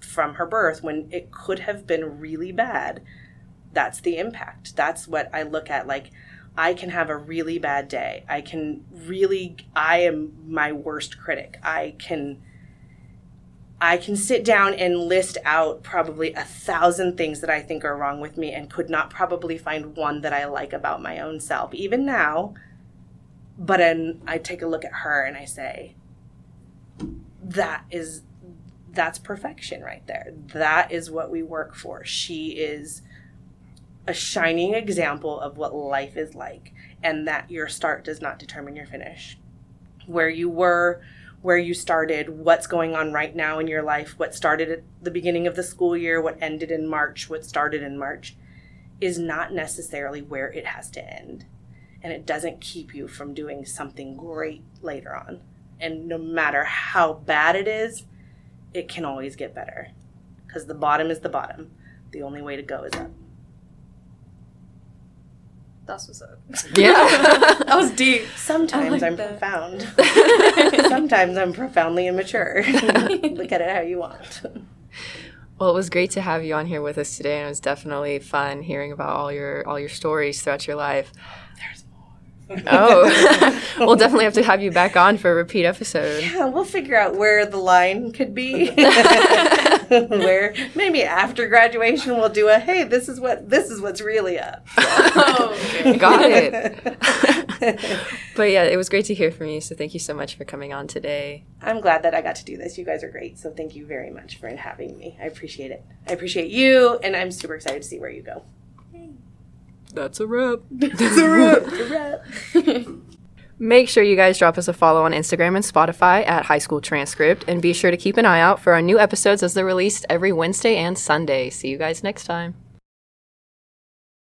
Speaker 4: from her birth when it could have been really bad that's the impact that's what i look at like i can have a really bad day i can really i am my worst critic i can i can sit down and list out probably a thousand things that i think are wrong with me and could not probably find one that i like about my own self even now but then i take a look at her and i say that is that's perfection right there. That is what we work for. She is a shining example of what life is like, and that your start does not determine your finish. Where you were, where you started, what's going on right now in your life, what started at the beginning of the school year, what ended in March, what started in March, is not necessarily where it has to end. And it doesn't keep you from doing something great later on. And no matter how bad it is, it can always get better because the bottom is the bottom. The only way to go is up.
Speaker 3: That's what's up.
Speaker 1: Yeah.
Speaker 3: that was deep.
Speaker 4: Sometimes
Speaker 3: like
Speaker 4: I'm
Speaker 3: that.
Speaker 4: profound. Sometimes I'm profoundly immature. Look at it how you want.
Speaker 1: Well, it was great to have you on here with us today, and it was definitely fun hearing about all your all your stories throughout your life. Oh, we'll definitely have to have you back on for a repeat episode.
Speaker 4: Yeah, we'll figure out where the line could be. where maybe after graduation we'll do a hey, this is what this is what's really up.
Speaker 3: Oh, okay.
Speaker 1: Got it. But yeah, it was great to hear from you. So thank you so much for coming on today.
Speaker 4: I'm glad that I got to do this. You guys are great. So thank you very much for having me. I appreciate it. I appreciate you, and I'm super excited to see where you go.
Speaker 1: That's a wrap.
Speaker 4: It's a wrap.
Speaker 1: Make sure you guys drop us a follow on Instagram and Spotify at High School Transcript, and be sure to keep an eye out for our new episodes as they're released every Wednesday and Sunday. See you guys next time.